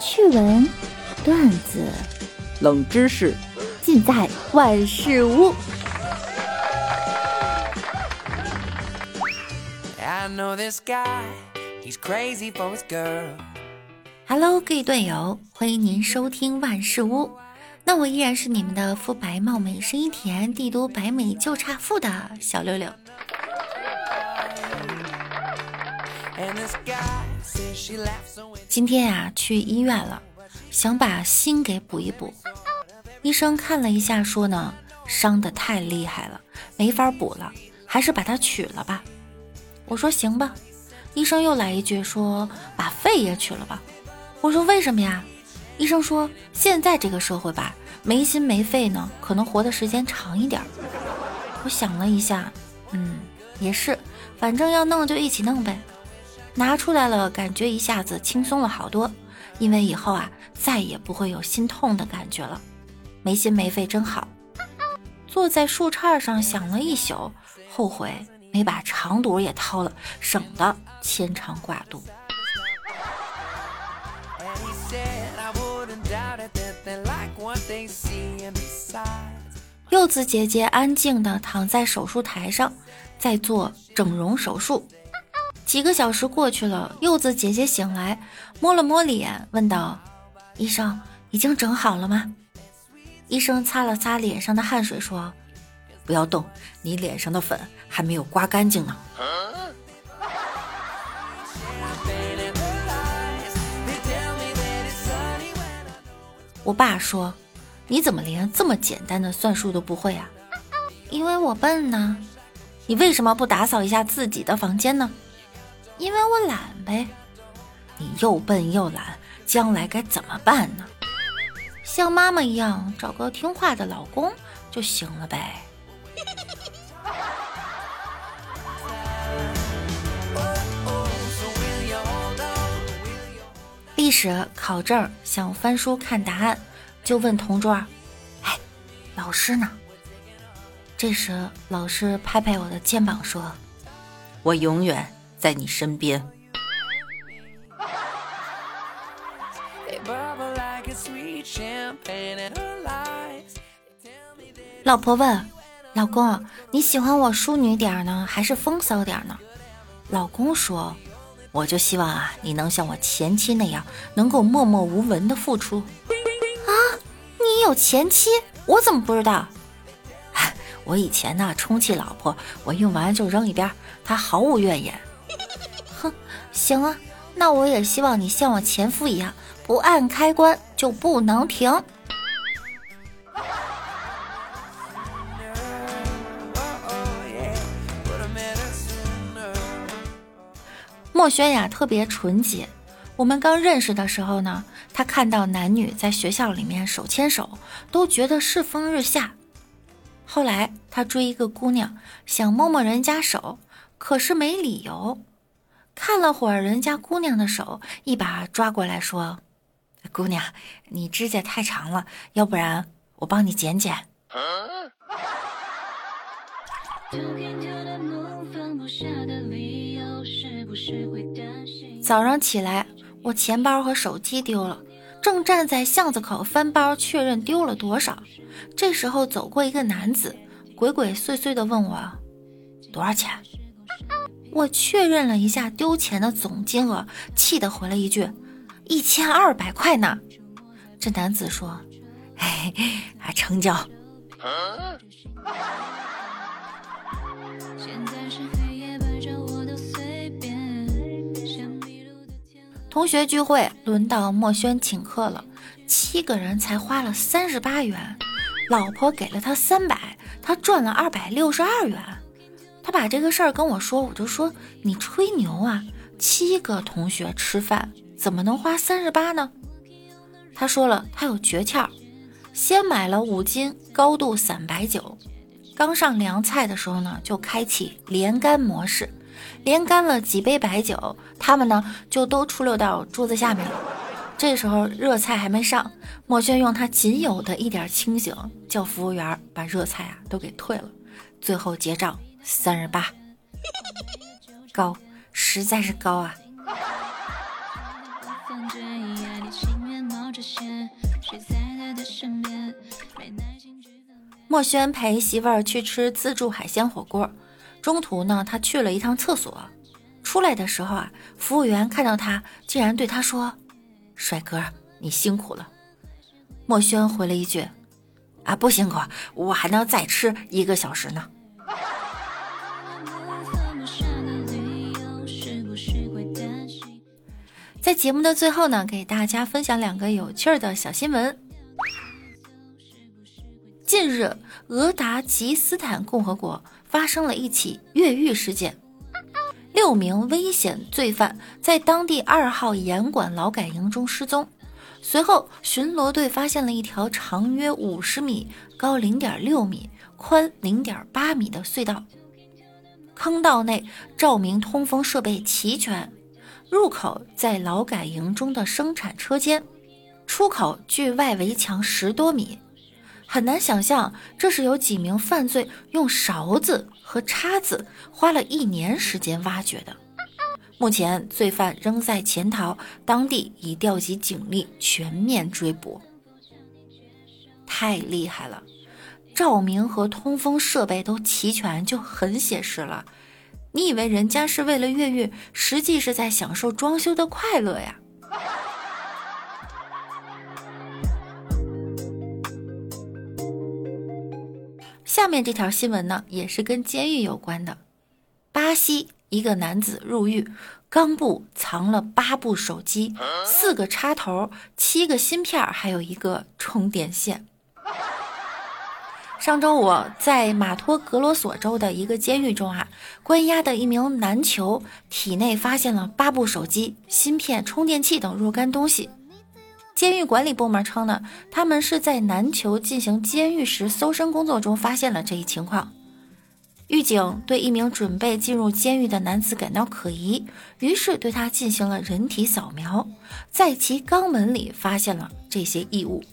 趣闻、段子、冷知识，尽在万事屋。Hello，各位队友，欢迎您收听万事屋。那我依然是你们的肤白貌美、声音甜、帝都白美就差富的小六六。今天呀，去医院了，想把心给补一补。医生看了一下，说呢，伤的太厉害了，没法补了，还是把它取了吧。我说行吧。医生又来一句，说把肺也取了吧。我说为什么呀？医生说：“现在这个社会吧，没心没肺呢，可能活的时间长一点。”我想了一下，嗯，也是，反正要弄就一起弄呗。拿出来了，感觉一下子轻松了好多，因为以后啊，再也不会有心痛的感觉了。没心没肺真好。坐在树杈上想了一宿，后悔没把长肚也掏了，省得牵肠挂肚。柚子姐姐安静地躺在手术台上，在做整容手术。几个小时过去了，柚子姐姐醒来，摸了摸脸，问道：“医生，已经整好了吗？”医生擦了擦脸上的汗水，说：“不要动，你脸上的粉还没有刮干净呢。”我爸说：“你怎么连这么简单的算术都不会啊？”因为我笨呢。你为什么不打扫一下自己的房间呢？因为我懒呗。你又笨又懒，将来该怎么办呢？像妈妈一样，找个听话的老公就行了呗。历史考证想翻书看答案，就问同桌：“哎，老师呢？”这时老师拍拍我的肩膀说：“我永远在你身边。”老婆问：“老公，你喜欢我淑女点呢，还是风骚点呢？”老公说。我就希望啊，你能像我前妻那样，能够默默无闻的付出。啊，你有前妻？我怎么不知道？我以前呢，充气老婆，我用完就扔一边，她毫无怨言。行啊，那我也希望你像我前夫一样，不按开关就不能停。墨轩呀，特别纯洁。我们刚认识的时候呢，他看到男女在学校里面手牵手，都觉得世风日下。后来他追一个姑娘，想摸摸人家手，可是没理由。看了会儿人家姑娘的手，一把抓过来说：“姑娘，你指甲太长了，要不然我帮你剪剪。”早上起来，我钱包和手机丢了，正站在巷子口翻包确认丢了多少。这时候走过一个男子，鬼鬼祟祟地问我多少钱。我确认了一下丢钱的总金额，气得回了一句一千二百块呢。这男子说：“哎，还成交。”同学聚会，轮到墨轩请客了，七个人才花了三十八元，老婆给了他三百，他赚了二百六十二元。把这个事儿跟我说，我就说你吹牛啊，七个同学吃饭怎么能花三十八呢？他说了，他有诀窍，先买了五斤高度散白酒，刚上凉菜的时候呢，就开启连干模式。连干了几杯白酒，他们呢就都出溜到桌子下面了。这时候热菜还没上，墨轩用他仅有的一点清醒，叫服务员把热菜啊都给退了。最后结账三十八，高，实在是高啊！墨轩陪媳妇儿去吃自助海鲜火锅，中途呢，他去了一趟厕所，出来的时候啊，服务员看到他，竟然对他说：“帅哥，你辛苦了。”墨轩回了一句：“啊，不辛苦，我还能再吃一个小时呢。”在节目的最后呢，给大家分享两个有趣儿的小新闻。近日，俄达吉斯坦共和国发生了一起越狱事件，六名危险罪犯在当地二号严管劳改营中失踪。随后，巡逻队发现了一条长约五十米、高零点六米、宽零点八米的隧道，坑道内照明、通风设备齐全。入口在劳改营中的生产车间，出口距外围墙十多米，很难想象这是有几名犯罪用勺子和叉子花了一年时间挖掘的。目前罪犯仍在潜逃，当地已调集警力全面追捕。太厉害了，照明和通风设备都齐全，就很写实了。你以为人家是为了越狱，实际是在享受装修的快乐呀？下面这条新闻呢，也是跟监狱有关的。巴西一个男子入狱，肛部藏了八部手机、四个插头、七个芯片，还有一个充电线。上周五，在马托格罗索州的一个监狱中啊，关押的一名男囚体内发现了八部手机、芯片、充电器等若干东西。监狱管理部门称呢，他们是在男囚进行监狱时搜身工作中发现了这一情况。狱警对一名准备进入监狱的男子感到可疑，于是对他进行了人体扫描，在其肛门里发现了这些异物。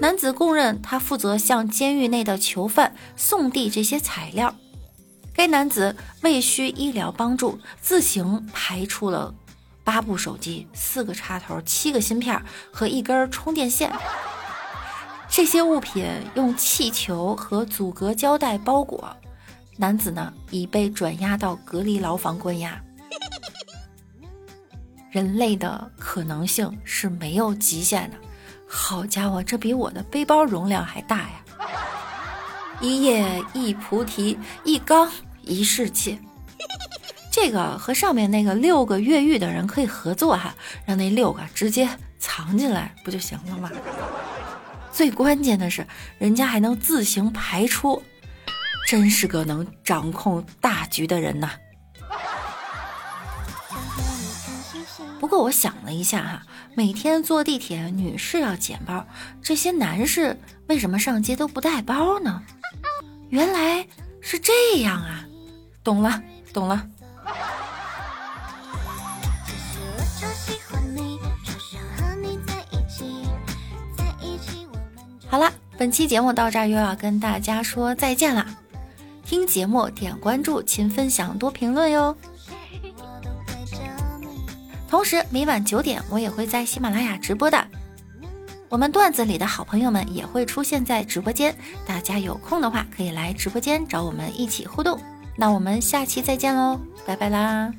男子供认，他负责向监狱内的囚犯送递这些材料。该男子为需医疗帮助，自行排出了八部手机、四个插头、七个芯片和一根充电线。这些物品用气球和阻隔胶带包裹。男子呢已被转押到隔离牢房关押。人类的可能性是没有极限的。好家伙，这比我的背包容量还大呀！一叶一菩提，一缸一世界。这个和上面那个六个越狱的人可以合作哈，让那六个直接藏进来不就行了吗？最关键的是，人家还能自行排出，真是个能掌控大局的人呐！不过我想了一下哈。每天坐地铁，女士要捡包，这些男士为什么上街都不带包呢？原来是这样啊！懂了，懂了。好了，本期节目到这儿又要跟大家说再见了。听节目点关注，勤分享多评论哟。同时，每晚九点我也会在喜马拉雅直播的。我们段子里的好朋友们也会出现在直播间，大家有空的话可以来直播间找我们一起互动。那我们下期再见喽，拜拜啦！